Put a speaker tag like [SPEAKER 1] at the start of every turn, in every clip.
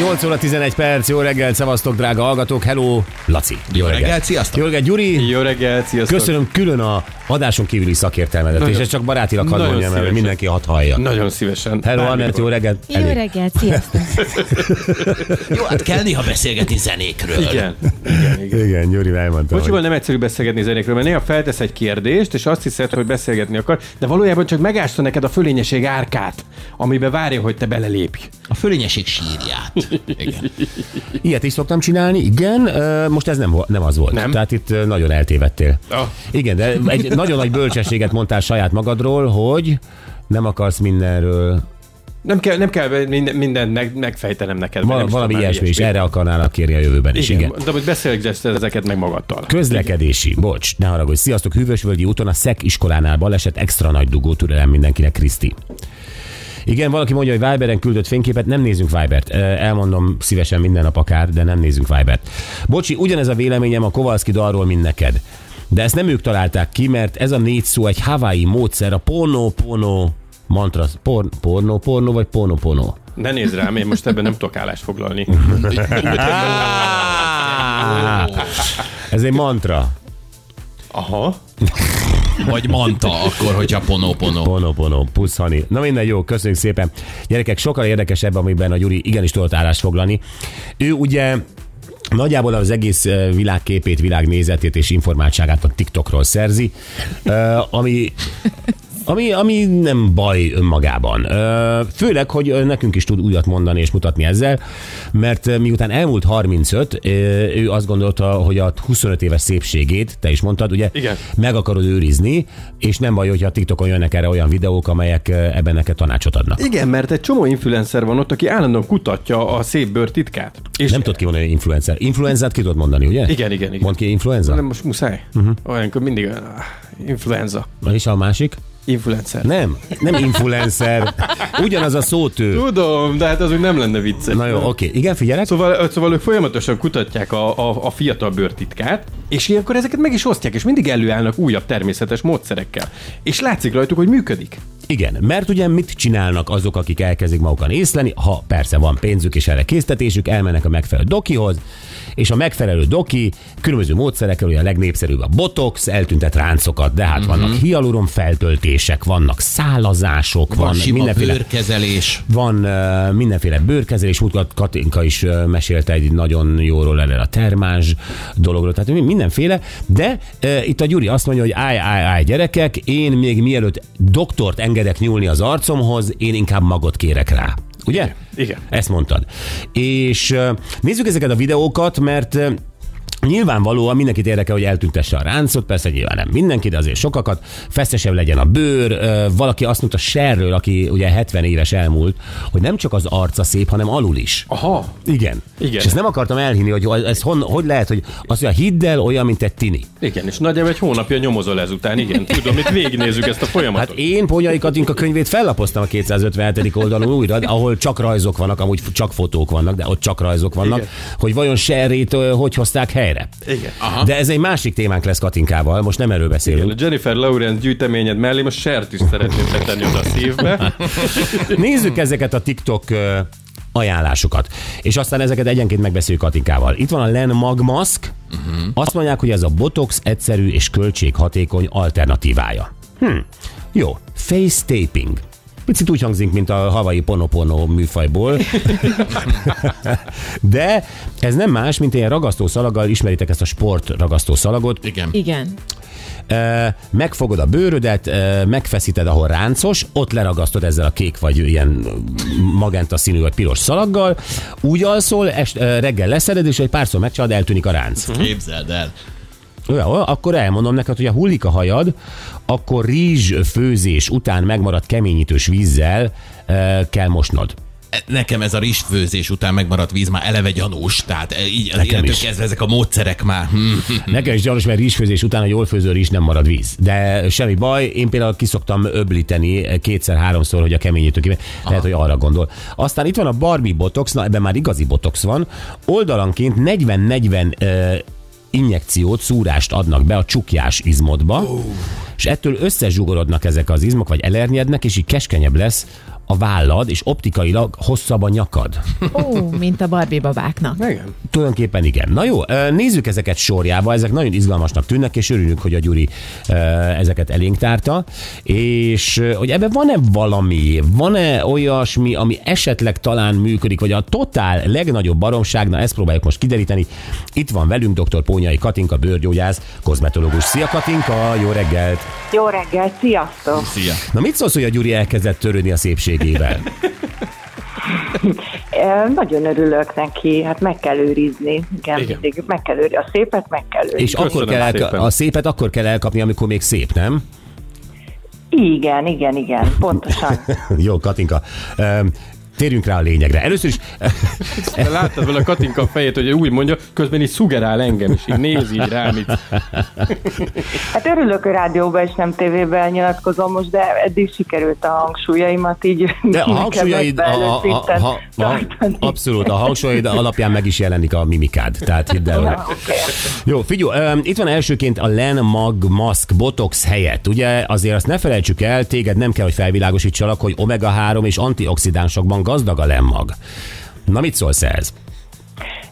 [SPEAKER 1] 8 óra 11 perc, jó reggelt, szevasztok, drága hallgatók, hello, Laci.
[SPEAKER 2] Jó reggelt, sziasztok!
[SPEAKER 1] Jó reggelt, Gyuri.
[SPEAKER 3] Jó reggelt, sziasztok!
[SPEAKER 1] Köszönöm külön a adáson kívüli szakértelmedet, és
[SPEAKER 3] Nagyon-
[SPEAKER 1] ez csak barátilag hadd mondjam
[SPEAKER 3] szívesen.
[SPEAKER 1] mindenki hadd hallja.
[SPEAKER 3] Nagyon szívesen.
[SPEAKER 1] Hello. Annett, jó reggelt.
[SPEAKER 4] Jó
[SPEAKER 1] Elég.
[SPEAKER 4] reggelt, sziasztok!
[SPEAKER 2] Jó, hát kell néha beszélgetni zenékről.
[SPEAKER 3] Igen, igen, igen.
[SPEAKER 1] Igen, Gyuri elmondta.
[SPEAKER 3] Bocsival
[SPEAKER 1] hogy-
[SPEAKER 3] nem egyszerű beszélgetni zenékről, mert néha feltesz egy kérdést, és azt hiszed, hogy beszélgetni akar, de valójában csak megásta neked a fölényeség árkát, amibe várja, hogy te belelépj.
[SPEAKER 2] A fölényeség sírját. Igen.
[SPEAKER 1] Ilyet is szoktam csinálni, igen, most ez nem, nem az volt.
[SPEAKER 3] Nem?
[SPEAKER 1] Tehát itt nagyon eltévedtél.
[SPEAKER 3] Ah.
[SPEAKER 1] Igen, de egy nagyon nagy bölcsességet mondtál saját magadról, hogy nem akarsz mindenről,
[SPEAKER 3] Nem kell, nem kell minden, mindent meg, megfejtenem neked.
[SPEAKER 1] val- valami ilyesmi is, erre akarnálak kérni a jövőben is.
[SPEAKER 3] Igen,
[SPEAKER 1] Igen.
[SPEAKER 3] de hogy beszélgesd ezeket meg magadtal.
[SPEAKER 1] Közlekedési, bocs, ne haragudj. Sziasztok, Hűvösvölgyi úton a SZEK iskolánál baleset, extra nagy dugó, türelem mindenkinek, Kriszti. Igen, valaki mondja, hogy Viberen küldött fényképet, nem nézünk Vibert. Elmondom szívesen minden nap akár, de nem nézünk Vibert. Bocsi, ugyanez a véleményem a Kovalszki dalról, mint neked. De ezt nem ők találták ki, mert ez a négy szó egy hawaii módszer, a porno, porno, mantra, por, porno, porno vagy porno, porno.
[SPEAKER 3] Ne nézd rám, én most ebben nem tudok állást foglalni.
[SPEAKER 1] Ez egy mantra.
[SPEAKER 3] Aha.
[SPEAKER 2] Vagy manta akkor, hogyha ponó-ponó.
[SPEAKER 1] Pono, pono, puszhani. Na minden jó, köszönjük szépen. Gyerekek, sokkal érdekesebb, amiben a Gyuri igenis tudott állást foglalni. Ő ugye Nagyjából az egész világképét, világnézetét és informáltságát a TikTokról szerzi, ami ami, ami nem baj önmagában. Főleg, hogy nekünk is tud újat mondani és mutatni ezzel, mert miután elmúlt 35, ö, ő azt gondolta, hogy a 25 éves szépségét, te is mondtad, ugye,
[SPEAKER 3] Igen.
[SPEAKER 1] meg akarod őrizni, és nem baj, hogyha a TikTokon jönnek erre olyan videók, amelyek ebben neked tanácsot adnak.
[SPEAKER 3] Igen, mert egy csomó influencer van ott, aki állandóan kutatja a szép bőr titkát. És
[SPEAKER 1] Nem tudod kimondani, hogy influencer. Influenzát ki tudod mondani, ugye?
[SPEAKER 3] Igen, igen, igen.
[SPEAKER 1] Mondd ki influenza?
[SPEAKER 3] Nem, most muszáj. Uh-huh. Olyankor mindig ah, influenza.
[SPEAKER 1] És a másik?
[SPEAKER 3] Influencer.
[SPEAKER 1] Nem, nem influencer. Ugyanaz a szótő.
[SPEAKER 3] Tudom, de hát az úgy nem lenne vicces.
[SPEAKER 1] Na jó, oké. Igen, figyelek?
[SPEAKER 3] Szóval, szóval ők folyamatosan kutatják a, a, a fiatal bőrtitkát, és ilyenkor ezeket meg is osztják, és mindig előállnak újabb természetes módszerekkel. És látszik rajtuk, hogy működik.
[SPEAKER 1] Igen, mert ugye mit csinálnak azok, akik elkezdik magukat észleni, ha persze van pénzük és erre késztetésük, elmennek a megfelelő dokihoz, és a megfelelő doki különböző módszerekkel, ugye a legnépszerűbb a botox, eltüntet ráncokat, de hát vannak hialuron feltöltések, vannak szálazások,
[SPEAKER 2] Van
[SPEAKER 1] van, mindenféle
[SPEAKER 2] bőrkezelés.
[SPEAKER 1] van uh, mindenféle bőrkezelés, múltkor Katinka is uh, mesélte egy nagyon jóról erre a termás dologról, tehát mi- mindenféle, de uh, itt a Gyuri azt mondja, hogy állj, állj, állj gyerekek, én még mielőtt doktort engedek nyúlni az arcomhoz, én inkább magot kérek rá. Ugye?
[SPEAKER 3] Igen.
[SPEAKER 1] Ezt mondtad. És nézzük ezeket a videókat, mert Nyilvánvalóan mindenkit érdekel, hogy eltüntesse a ráncot, persze nyilván nem mindenki, de azért sokakat, feszesebb legyen a bőr, valaki azt mondta Sherről, aki ugye 70 éves elmúlt, hogy nem csak az arca szép, hanem alul is.
[SPEAKER 3] Aha.
[SPEAKER 1] Igen.
[SPEAKER 3] Igen.
[SPEAKER 1] És ezt nem akartam elhinni, hogy ez hon, hogy lehet, hogy azt mondja, hidd el olyan, mint egy tini.
[SPEAKER 3] Igen, és nagyjából egy hónapja nyomozol ezután, igen. Tudom, itt végignézzük ezt a folyamatot.
[SPEAKER 1] Hát én Ponyai Katinka könyvét fellapoztam a 257. oldalon újra, ahol csak rajzok vannak, amúgy csak fotók vannak, de ott csak rajzok vannak,
[SPEAKER 3] Igen.
[SPEAKER 1] hogy vajon Sherrét ö, hogy hozták helyre.
[SPEAKER 3] Igen.
[SPEAKER 2] Aha.
[SPEAKER 1] De ez egy másik témánk lesz Katinkával, most nem erről beszélünk.
[SPEAKER 3] A Jennifer Lawrence gyűjteményed mellé most sert is szeretném betenni oda a szívbe.
[SPEAKER 1] Nézzük ezeket a TikTok ajánlásokat, és aztán ezeket egyenként megbeszéljük Katinkával. Itt van a Len Magmask, uh-huh. azt mondják, hogy ez a botox egyszerű és költséghatékony alternatívája. Hm. Jó, face taping. Picit úgy hangzik, mint a havai ponopono műfajból. De ez nem más, mint ilyen ragasztószalaggal, ismeritek ezt a sport ragasztószalagot,
[SPEAKER 2] Igen.
[SPEAKER 4] Igen.
[SPEAKER 1] Megfogod a bőrödet, megfeszíted, ahol ráncos, ott leragasztod ezzel a kék vagy ilyen magenta színű vagy piros szalaggal, úgy alszol, est, reggel leszeded, és egy párszor megcsalad, eltűnik a ránc.
[SPEAKER 2] Képzeld el.
[SPEAKER 1] Jó, akkor elmondom neked, hogy a hullik a hajad, akkor rizs főzés után megmaradt keményítős vízzel ö, kell mosnod.
[SPEAKER 2] Nekem ez a rizsfőzés után megmaradt víz már eleve gyanús, tehát e, így
[SPEAKER 1] Nekem is.
[SPEAKER 2] kezdve ezek a módszerek már.
[SPEAKER 1] Nekem is gyanús, mert rizsfőzés után a jól főző rizs nem marad víz. De semmi baj, én például kiszoktam öblíteni kétszer-háromszor, hogy a keményítő kimegy. Lehet, hogy arra gondol. Aztán itt van a Barbie botox, na ebben már igazi botox van. Oldalanként 40-40 ö, injekciót, szúrást adnak be a csukjás izmodba, és ettől összezsugorodnak ezek az izmok, vagy elernyednek, és így keskenyebb lesz a vállad, és optikailag hosszabb a nyakad.
[SPEAKER 4] Ó, mint a Barbie babáknak.
[SPEAKER 3] Igen.
[SPEAKER 1] Tulajdonképpen igen. Na jó, nézzük ezeket sorjába, ezek nagyon izgalmasnak tűnnek, és örülünk, hogy a Gyuri ezeket elénk tárta. És hogy ebben van-e valami, van-e olyasmi, ami esetleg talán működik, vagy a totál legnagyobb baromság, na ezt próbáljuk most kideríteni. Itt van velünk dr. Pónyai Katinka, bőrgyógyász, kozmetológus. Szia Katinka, jó reggelt!
[SPEAKER 5] Jó reggelt, sziasztok!
[SPEAKER 2] Szia.
[SPEAKER 1] Na mit szólsz, hogy a Gyuri elkezdett törődni a szépségével?
[SPEAKER 5] E, nagyon örülök neki, hát meg kell őrizni. Igen,
[SPEAKER 3] Igen.
[SPEAKER 5] Mindig meg kell őrizni. A szépet meg kell őrizni.
[SPEAKER 1] És akkor kell elka-
[SPEAKER 3] szépen.
[SPEAKER 1] a szépet akkor kell elkapni, amikor még szép, nem?
[SPEAKER 5] Igen, igen, igen, pontosan.
[SPEAKER 1] Jó, Katinka. Térjünk rá a lényegre. Először is,
[SPEAKER 3] láttad vele Katinka a fejét, hogy úgy mondja, közben így szugerál engem, és így néz így rám. Így.
[SPEAKER 5] Hát örülök, hogy rádióban és nem tévében nyilatkozom most, de eddig sikerült a hangsúlyaimat így
[SPEAKER 1] de a hangsúlyaid, a, a, a, a, a,
[SPEAKER 5] tartani.
[SPEAKER 1] abszolút, a hangsúlyaid alapján meg is jelenik a mimikád. Tehát hidd el.
[SPEAKER 5] Ja, okay.
[SPEAKER 1] Jó, figyelj, itt van elsőként a Len Mag Mask Botox helyett. Ugye azért azt ne felejtsük el, téged nem kell, hogy felvilágosítsalak, hogy omega-3 és antioxidánsokban gazdag a Len Mag. Na mit szólsz ehhez?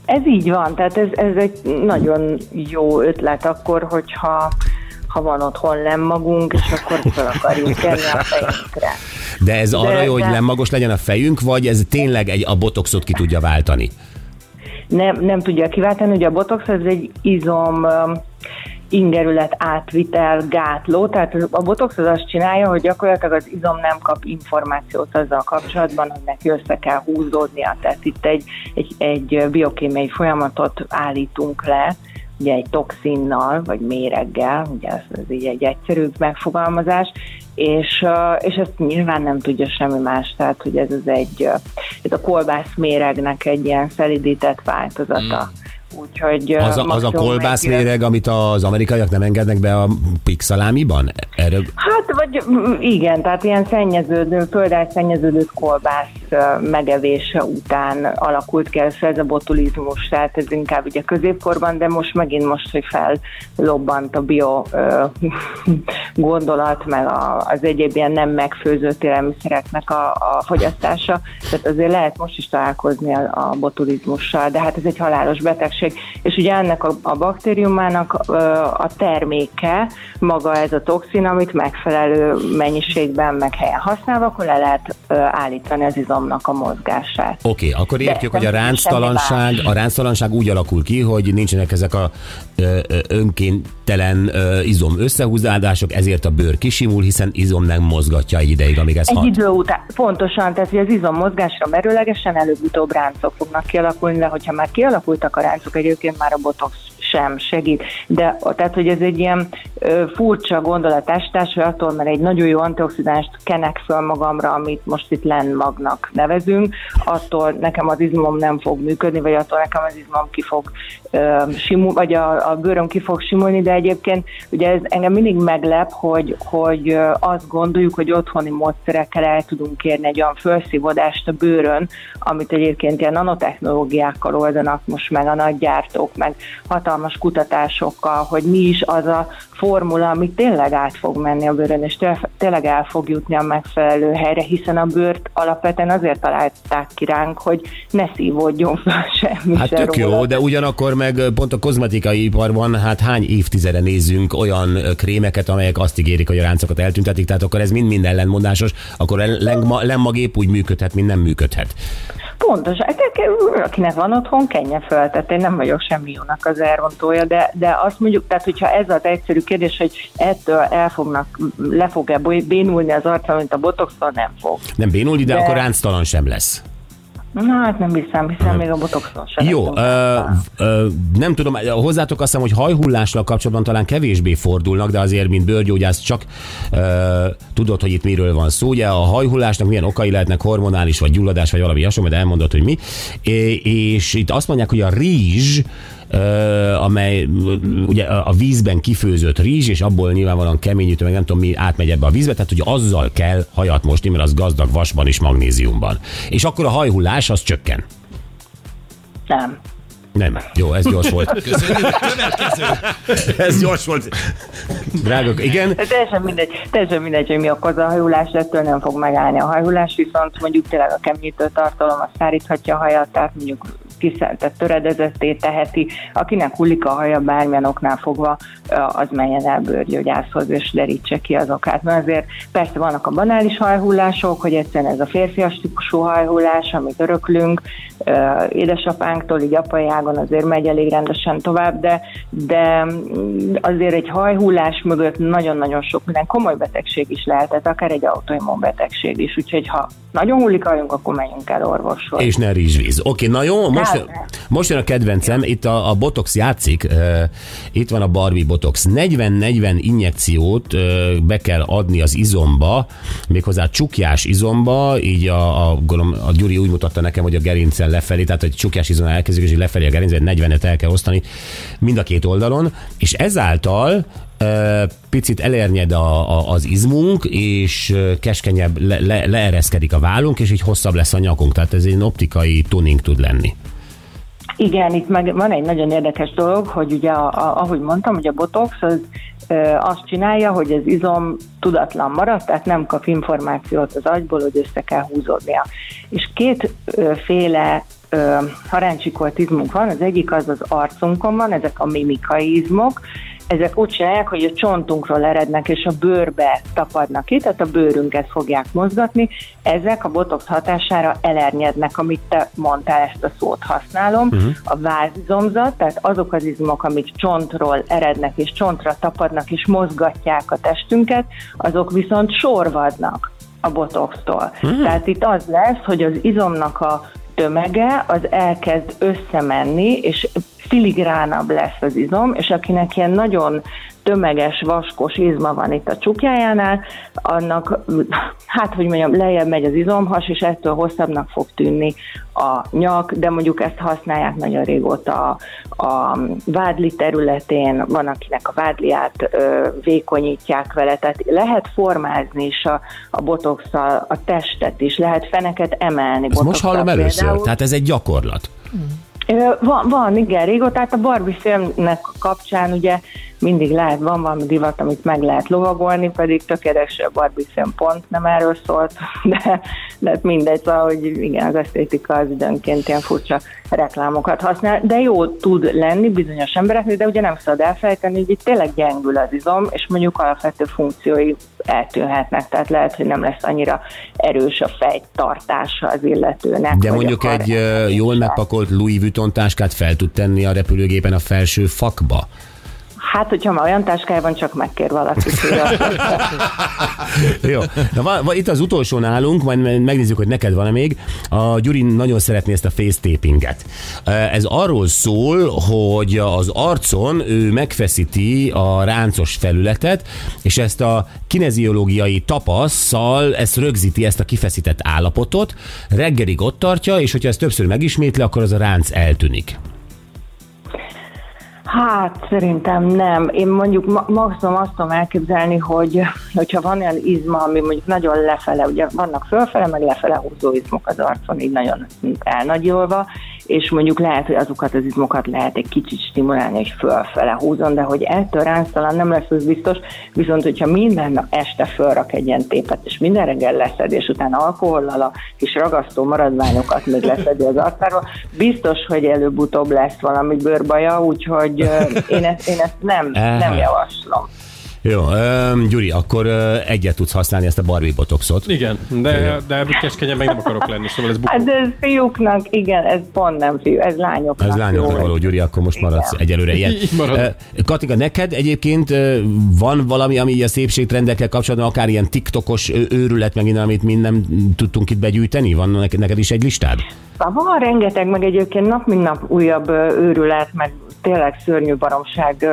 [SPEAKER 5] Ez így van, tehát ez, ez egy nagyon jó ötlet akkor, hogyha ha van otthon lemmagunk, és akkor fel akarjuk tenni a fejünkre.
[SPEAKER 1] De ez arra jó, hogy
[SPEAKER 5] de-
[SPEAKER 1] lemmagos legyen a fejünk, vagy ez tényleg egy, a botoxot ki tudja váltani?
[SPEAKER 5] nem, nem tudja kiváltani, hogy a botox ez egy izom ingerület átvitel gátló, tehát a botox az azt csinálja, hogy gyakorlatilag az izom nem kap információt azzal kapcsolatban, hogy neki össze kell húzódnia, tehát itt egy, egy, egy biokémiai folyamatot állítunk le, ugye egy toxinnal, vagy méreggel, ugye ez, ez így egy egyszerűbb megfogalmazás, és, és ezt nyilván nem tudja semmi más, tehát hogy ez, az egy, ez a kolbász méregnek egy ilyen szelidített változata. Úgyhogy
[SPEAKER 1] Az a, az a kolbászméreg, amit az amerikaiak nem engednek be a pixalámiban? Erről
[SPEAKER 5] Hát, vagy igen, tehát ilyen szennyeződő, földáll szennyeződött kolbász megevése után alakult ki ez a botulizmus, tehát ez inkább ugye középkorban, de most megint most, hogy fellobbant a bio ö, gondolat, meg a, az egyéb ilyen nem megfőzött élelmiszereknek a, a fogyasztása, tehát azért lehet most is találkozni a, a botulizmussal, de hát ez egy halálos betegség, és ugye ennek a, a baktériumának ö, a terméke, maga ez a toxin, amit megfelelő mennyiségben, meg helyen használva, akkor le lehet ö, állítani az izomnak a mozgását.
[SPEAKER 1] Oké, okay, akkor értjük, hogy a ránctalanság, a ránctalanság úgy alakul ki, hogy nincsenek ezek a ö, önkéntelen ö, izom összehúzódások, ezért a bőr kisimul, hiszen izom nem mozgatja egy ideig, amíg ez
[SPEAKER 5] Egy
[SPEAKER 1] hat.
[SPEAKER 5] idő után, pontosan, tehát hogy az izom mozgásra merőlegesen előbb-utóbb ráncok fognak kialakulni, de hogyha már kialakultak a ráncok, egyébként már a botox sem segít. De tehát, hogy ez egy ilyen ö, furcsa gondolatásítás, hogy attól, mert egy nagyon jó antioxidást kenek föl magamra, amit most itt lenmagnak nevezünk, attól nekem az izmom nem fog működni, vagy attól nekem az izmom ki fog ö, simul, vagy a, a bőröm ki fog simulni, de egyébként ugye ez engem mindig meglep, hogy, hogy azt gondoljuk, hogy otthoni módszerekkel el tudunk érni egy olyan felszívodást a bőrön, amit egyébként ilyen nanotechnológiákkal oldanak most meg a nagygyártók, meg hatalmas kutatásokkal, hogy mi is az a formula, ami tényleg át fog menni a bőrön, és té- tényleg el fog jutni a megfelelő helyre, hiszen a bőrt alapvetően azért találták ki ránk, hogy ne szívódjon fel semmi
[SPEAKER 1] Hát
[SPEAKER 5] se
[SPEAKER 1] tök
[SPEAKER 5] róla.
[SPEAKER 1] jó, de ugyanakkor meg pont a kozmetikai iparban hát hány évtizede nézzünk olyan krémeket, amelyek azt ígérik, hogy a ráncokat eltüntetik, tehát akkor ez mind-mind ellenmondásos, akkor a lemma, lemma gép úgy működhet, mint nem működhet.
[SPEAKER 5] Pontos. Hát, akinek van otthon, kenje föl. Tehát én nem vagyok semmi jónak az elrontója, de, de azt mondjuk, tehát hogyha ez az egyszerű kérdés, hogy ettől el fognak, le fog-e bénulni az arcom, mint a botoxtól, nem fog.
[SPEAKER 1] Nem bénul ide,
[SPEAKER 5] De-
[SPEAKER 1] akkor ránctalan sem lesz.
[SPEAKER 5] Na, hát nem hiszem, hiszen még a botoxon sem.
[SPEAKER 1] Jó, ö, ö, nem tudom, hozzátok azt hiszem, hogy hajhullással kapcsolatban talán kevésbé fordulnak, de azért, mint bőrgyógyász, csak ö, tudod, hogy itt miről van szó. Ugye a hajhullásnak milyen okai lehetnek, hormonális vagy gyulladás, vagy valami ilyesmi, de elmondod, hogy mi. É, és itt azt mondják, hogy a rizs, amely ugye a vízben kifőzött rizs, és abból nyilvánvalóan keményítő, meg nem tudom mi átmegy ebbe a vízbe, tehát hogy azzal kell hajat mosni, mert az gazdag vasban és magnéziumban. És akkor a hajhullás az csökken.
[SPEAKER 5] Nem.
[SPEAKER 1] Nem. Jó, ez gyors volt.
[SPEAKER 2] Köszönjük. Következő.
[SPEAKER 1] ez gyors volt. Drágok, igen.
[SPEAKER 5] Ez teljesen mindegy, teljesen mindegy, hogy mi okozza a hajulást, ettől nem fog megállni a hajulás, viszont mondjuk tényleg a keményítő tartalom az száríthatja a hajat, tehát mondjuk kiszeltett töredezetté teheti, akinek hullik a haja bármilyen oknál fogva, az menjen el bőrgyógyászhoz és derítse ki az okát. Mert azért persze vannak a banális hajhullások, hogy egyszerűen ez a férfias típusú hajhullás, amit öröklünk, édesapánktól, így apai ágon azért megy elég rendesen tovább, de, de azért egy hajhullás mögött nagyon-nagyon sok minden komoly betegség is lehet, tehát akár egy autoimmun betegség is, úgyhogy ha nagyon hullik hajunk, akkor menjünk el orvoshoz.
[SPEAKER 1] És ne rizsvíz. Oké, na jó, most,
[SPEAKER 5] Hát,
[SPEAKER 1] most jön a kedvencem, itt a, a Botox játszik, itt van a Barbie Botox. 40-40 injekciót be kell adni az izomba, méghozzá csukjás izomba, így a, a, gondolom, a Gyuri úgy mutatta nekem, hogy a gerincen lefelé, tehát hogy csukjás izomban elkezdjük, és lefelé a gerincen 40-et el kell osztani mind a két oldalon, és ezáltal picit elernyed a, a, az izmunk, és keskenyebb, le, le, leereszkedik a vállunk, és így hosszabb lesz a nyakunk. Tehát ez egy optikai tuning tud lenni.
[SPEAKER 5] Igen, itt meg van egy nagyon érdekes dolog, hogy ugye, a, a, ahogy mondtam, hogy a botox az ö, azt csinálja, hogy az izom tudatlan marad, tehát nem kap információt az agyból, hogy össze kell húzódnia. És kétféle haráncsikort izmunk van, az egyik az az arcunkon van, ezek a mimikai izmok, ezek úgy csinálják, hogy a csontunkról erednek, és a bőrbe tapadnak ki, tehát a bőrünket fogják mozgatni. Ezek a botox hatására elernyednek, amit te mondtál, ezt a szót használom. Uh-huh. A vázizomzat, tehát azok az izmok, amik csontról erednek, és csontra tapadnak, és mozgatják a testünket, azok viszont sorvadnak a botoxtól. Uh-huh. Tehát itt az lesz, hogy az izomnak a tömege az elkezd összemenni, és filigránabb lesz az izom, és akinek ilyen nagyon tömeges, vaskos izma van itt a csukjájánál, annak, hát hogy mondjam, lejjebb megy az izomhas, és ettől hosszabbnak fog tűnni a nyak, de mondjuk ezt használják nagyon régóta a, a vádli területén, van akinek a vádliát ö, vékonyítják vele, tehát lehet formázni is a, a botoxal a testet is, lehet feneket emelni.
[SPEAKER 1] Most hallom először,
[SPEAKER 5] például.
[SPEAKER 1] tehát ez egy gyakorlat.
[SPEAKER 5] Ö, Van, van, igen, régóta, tehát a Barbie filmnek kapcsán ugye mindig lehet, van valami divat, amit meg lehet lovagolni, pedig tökéletes a Barbie film pont nem erről szólt, de, de hát mindegy, szóval, hogy igen, az esztétika az időnként ilyen furcsa reklámokat használ, de jó tud lenni bizonyos embereknél, de ugye nem szabad elfelejteni, hogy itt tényleg gyengül az izom, és mondjuk alapvető funkciói eltűnhetnek, tehát lehet, hogy nem lesz annyira erős a fejtartása az illetőnek.
[SPEAKER 1] De mondjuk egy jól megpakolt Louis Vuitton táskát fel tud tenni a repülőgépen a felső fakba.
[SPEAKER 5] Hát, hogyha már olyan táskája van, csak megkér valaki tőle.
[SPEAKER 1] Jó. Na, va, va, itt az utolsó nálunk, majd megnézzük, hogy neked van-e még. A Gyuri nagyon szeretné ezt a face tapinget. Ez arról szól, hogy az arcon ő megfeszíti a ráncos felületet, és ezt a kineziológiai tapasszal ezt rögzíti, ezt a kifeszített állapotot, reggelig ott tartja, és hogyha ezt többször megismétli, akkor az a ránc eltűnik.
[SPEAKER 5] Hát szerintem nem. Én mondjuk ma- maximum azt tudom elképzelni, hogy hogyha van olyan izma, ami mondjuk nagyon lefele, ugye vannak fölfele, meg lefele húzó izmok az arcon, így nagyon elnagyolva, és mondjuk lehet, hogy azokat az izmokat lehet egy kicsit stimulálni, hogy fölfele húzon, de hogy ettől ránctalan nem lesz az biztos, viszont hogyha minden nap este fölrak egy ilyen tépet, és minden reggel leszed, és utána alkohollal a kis ragasztó maradványokat még leszedi az arcáról, biztos, hogy előbb-utóbb lesz valami bőrbaja, úgyhogy én ezt, én ezt nem, nem javaslom.
[SPEAKER 1] Jó, um, Gyuri, akkor uh, egyet tudsz használni ezt a Barbie botoxot.
[SPEAKER 3] Igen, de, de keskenyen meg nem akarok lenni, szóval ez bukó.
[SPEAKER 5] Hát ez fiúknak, igen, ez pont nem fiú, ez lányoknak.
[SPEAKER 1] Ez lányoknak
[SPEAKER 5] jó.
[SPEAKER 1] való, Gyuri, akkor most maradsz
[SPEAKER 5] Igen.
[SPEAKER 1] egyelőre ilyen.
[SPEAKER 3] Marad.
[SPEAKER 1] Katika, neked egyébként van valami, ami a szépségtrendekkel kapcsolatban, akár ilyen TikTokos őrület, meg innen, amit mi nem tudtunk itt begyűjteni? Van neked, neked is egy listád?
[SPEAKER 5] Van rengeteg, meg egyébként nap mint nap újabb őrület, meg tényleg szörnyű baromság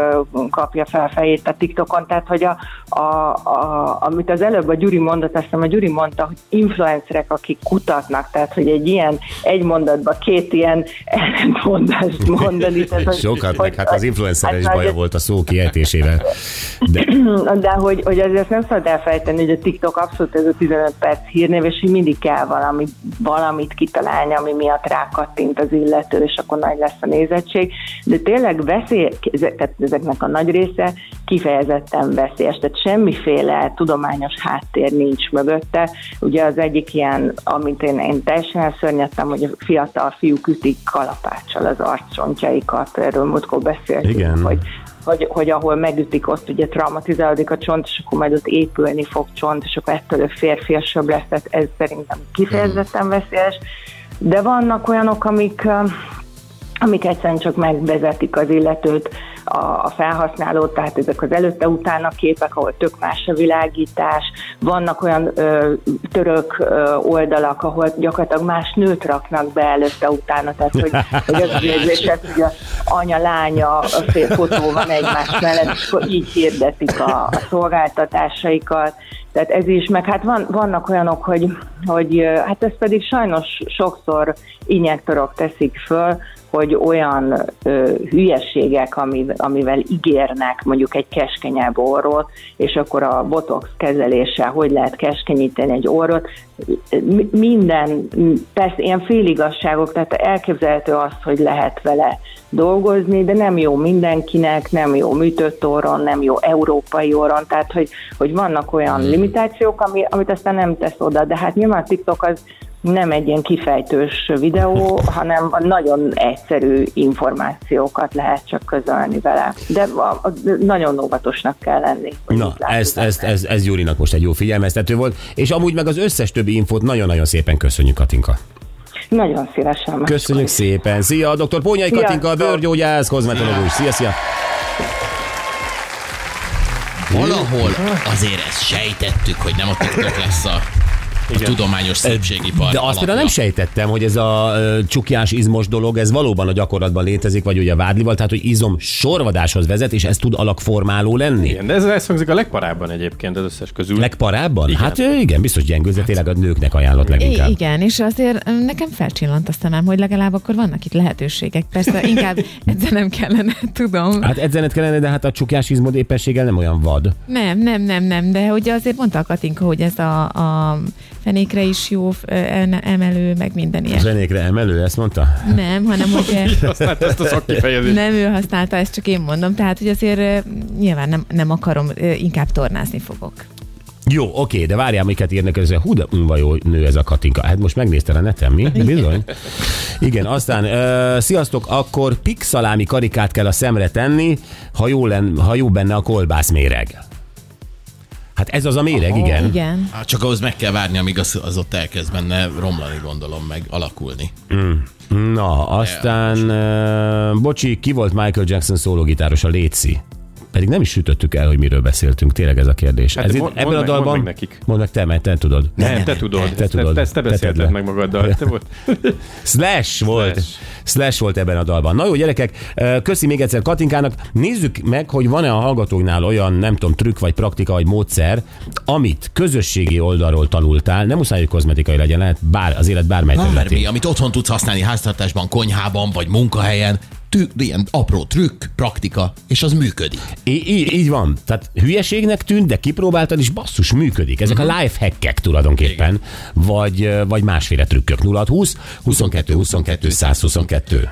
[SPEAKER 5] kapja fel a fejét a TikTokon, tehát hogy a, a, a, amit az előbb a Gyuri mondott, azt a Gyuri mondta, hogy influencerek, akik kutatnak, tehát hogy egy ilyen, egy mondatban két ilyen ellentmondást mondani. Tehát, hogy,
[SPEAKER 1] Sokat, meg hát az influencer is
[SPEAKER 5] hát,
[SPEAKER 1] baja
[SPEAKER 5] hogy-
[SPEAKER 1] volt a szó kiejtésével. De,
[SPEAKER 5] de hogy, hogy azért nem szabad elfelejteni, hogy a TikTok abszolút ez a 15 perc hírnév, és hogy mindig kell valami, valamit kitalálni, ami miatt rákattint az illető, és akkor nagy lesz a nézettség. De tényleg veszély, tehát ezeknek a nagy része kifejezetten veszélyes, tehát semmiféle tudományos háttér nincs mögötte. Ugye az egyik ilyen, amit én, én teljesen elszörnyedtem, hogy a fiatal fiúk ütik kalapáccsal az arccsontjaikat, erről múltkor beszéltünk,
[SPEAKER 1] Igen.
[SPEAKER 5] hogy hogy, hogy ahol megütik, ott ugye traumatizálódik a csont, és akkor majd ott épülni fog csont, és akkor ettől ő férfiasabb lesz, tehát ez szerintem kifejezetten veszélyes. De vannak olyanok, amik, amik egyszerűen csak megvezetik az illetőt, a, a felhasználót, tehát ezek az előtte-utána képek, ahol tök más a világítás, vannak olyan ö, török ö, oldalak, ahol gyakorlatilag más nőt raknak be előtte-utána, tehát hogy, hogy az az érzés, lesz, hogy a anya, lánya, a fél fotó van egymás mellett, és akkor így hirdetik a, a szolgáltatásaikat, tehát ez is, meg hát van, vannak olyanok, hogy, hogy hát ez pedig sajnos sokszor injektorok teszik föl, hogy olyan ö, hülyeségek, ami, amivel ígérnek mondjuk egy keskenyebb orrot, és akkor a botox kezeléssel hogy lehet keskenyíteni egy orrot. Mi- Minden, persze ilyen féligasságok, tehát elképzelhető az, hogy lehet vele dolgozni, de nem jó mindenkinek, nem jó műtött orron, nem jó európai orron, tehát hogy, hogy vannak olyan limitációk, ami, amit aztán nem tesz oda, de hát nyilván a TikTok az nem egy ilyen kifejtős videó, hanem nagyon egyszerű információkat lehet csak közölni vele. De a, a, nagyon óvatosnak kell lenni.
[SPEAKER 1] na,
[SPEAKER 5] mit látunk
[SPEAKER 1] ez, ez, Gyurinak most egy jó figyelmeztető volt, és amúgy meg az összes többi infót nagyon-nagyon szépen köszönjük, Katinka.
[SPEAKER 5] Nagyon szívesen.
[SPEAKER 1] Köszönjük szépen. Szia, dr. Pónyai
[SPEAKER 5] Sziasztok.
[SPEAKER 1] Katinka, a bőrgyógyász, kozmetológus. Szia, szia.
[SPEAKER 2] Valahol azért ezt sejtettük, hogy nem a TikTok lesz a, a tudományos szépségipar
[SPEAKER 1] De azt például nem sejtettem, hogy ez a csukjás izmos dolog, ez valóban a gyakorlatban létezik, vagy ugye a vádlival, tehát hogy izom sorvadáshoz vezet, és ez tud alakformáló lenni.
[SPEAKER 3] Igen, de ez, ez hangzik a legparábban egyébként az összes közül.
[SPEAKER 1] Legparábban? Igen. Hát igen, biztos gyengőzze, tényleg a nőknek ajánlott leginkább.
[SPEAKER 4] Igen, és azért nekem felcsillant azt a nem, hogy legalább akkor vannak itt lehetőségek. Persze inkább edzenem kellene, tudom.
[SPEAKER 1] Hát edzenet kellene, de hát a csukjás izmod éppenséggel nem olyan vad.
[SPEAKER 4] Nem, nem, nem, nem, de hogy azért mondta a Katinka, hogy ez a, a fenékre is jó ö, emelő, meg minden ilyen.
[SPEAKER 1] Zenékre emelő, ezt mondta?
[SPEAKER 4] Nem, hanem hogy ö,
[SPEAKER 3] Használt ezt a szakkifejezést.
[SPEAKER 4] nem ő használta, ezt csak én mondom, tehát hogy azért ö, nyilván nem, nem akarom, ö, inkább tornázni fogok.
[SPEAKER 1] Jó, oké, de várjál, miket írnak ezzel. Hú, de unva jó nő ez a Katinka. Hát most megnézted a neten, mi? Bizony. Igen, aztán, uh, sziasztok, akkor pixalámi karikát kell a szemre tenni, ha jó, len, ha jó benne a kolbászméreg. Hát ez az a méreg, igen.
[SPEAKER 4] Igen.
[SPEAKER 2] Hát csak ahhoz meg kell várni, amíg az, az ott elkezd benne romlani, gondolom, meg alakulni.
[SPEAKER 1] Na, aztán, uh, bocsi, ki volt Michael Jackson szólógitáros, a Léci? Pedig nem is sütöttük el, hogy miről beszéltünk. Tényleg ez a kérdés.
[SPEAKER 3] Hát
[SPEAKER 1] ez
[SPEAKER 3] mond- mondd meg- mondd meg nekik.
[SPEAKER 1] Mondd meg te, mert te tudod.
[SPEAKER 3] Nem, te tudod.
[SPEAKER 1] Te tudod.
[SPEAKER 3] Te, te, te
[SPEAKER 1] Te
[SPEAKER 3] beszélted meg magaddal. Te volt.
[SPEAKER 1] Slash volt. Slash. Slash volt ebben a dalban. Na jó, gyerekek, köszi még egyszer Katinkának. Nézzük meg, hogy van-e a hallgatóknál olyan, nem tudom, trükk, vagy praktika, vagy módszer, amit közösségi oldalról tanultál, nem muszáj, hogy kozmetikai legyen, lehet bár, az élet bármely
[SPEAKER 2] Bármi, amit otthon tudsz használni háztartásban, konyhában, vagy munkahelyen, tű, ilyen apró trükk, praktika, és az működik.
[SPEAKER 1] Í- így van. Tehát hülyeségnek tűnt, de kipróbáltad, és basszus, működik. Ezek a life hackek tulajdonképpen, vagy, ö, vagy másféle trükkök. 0 20 22 22 122.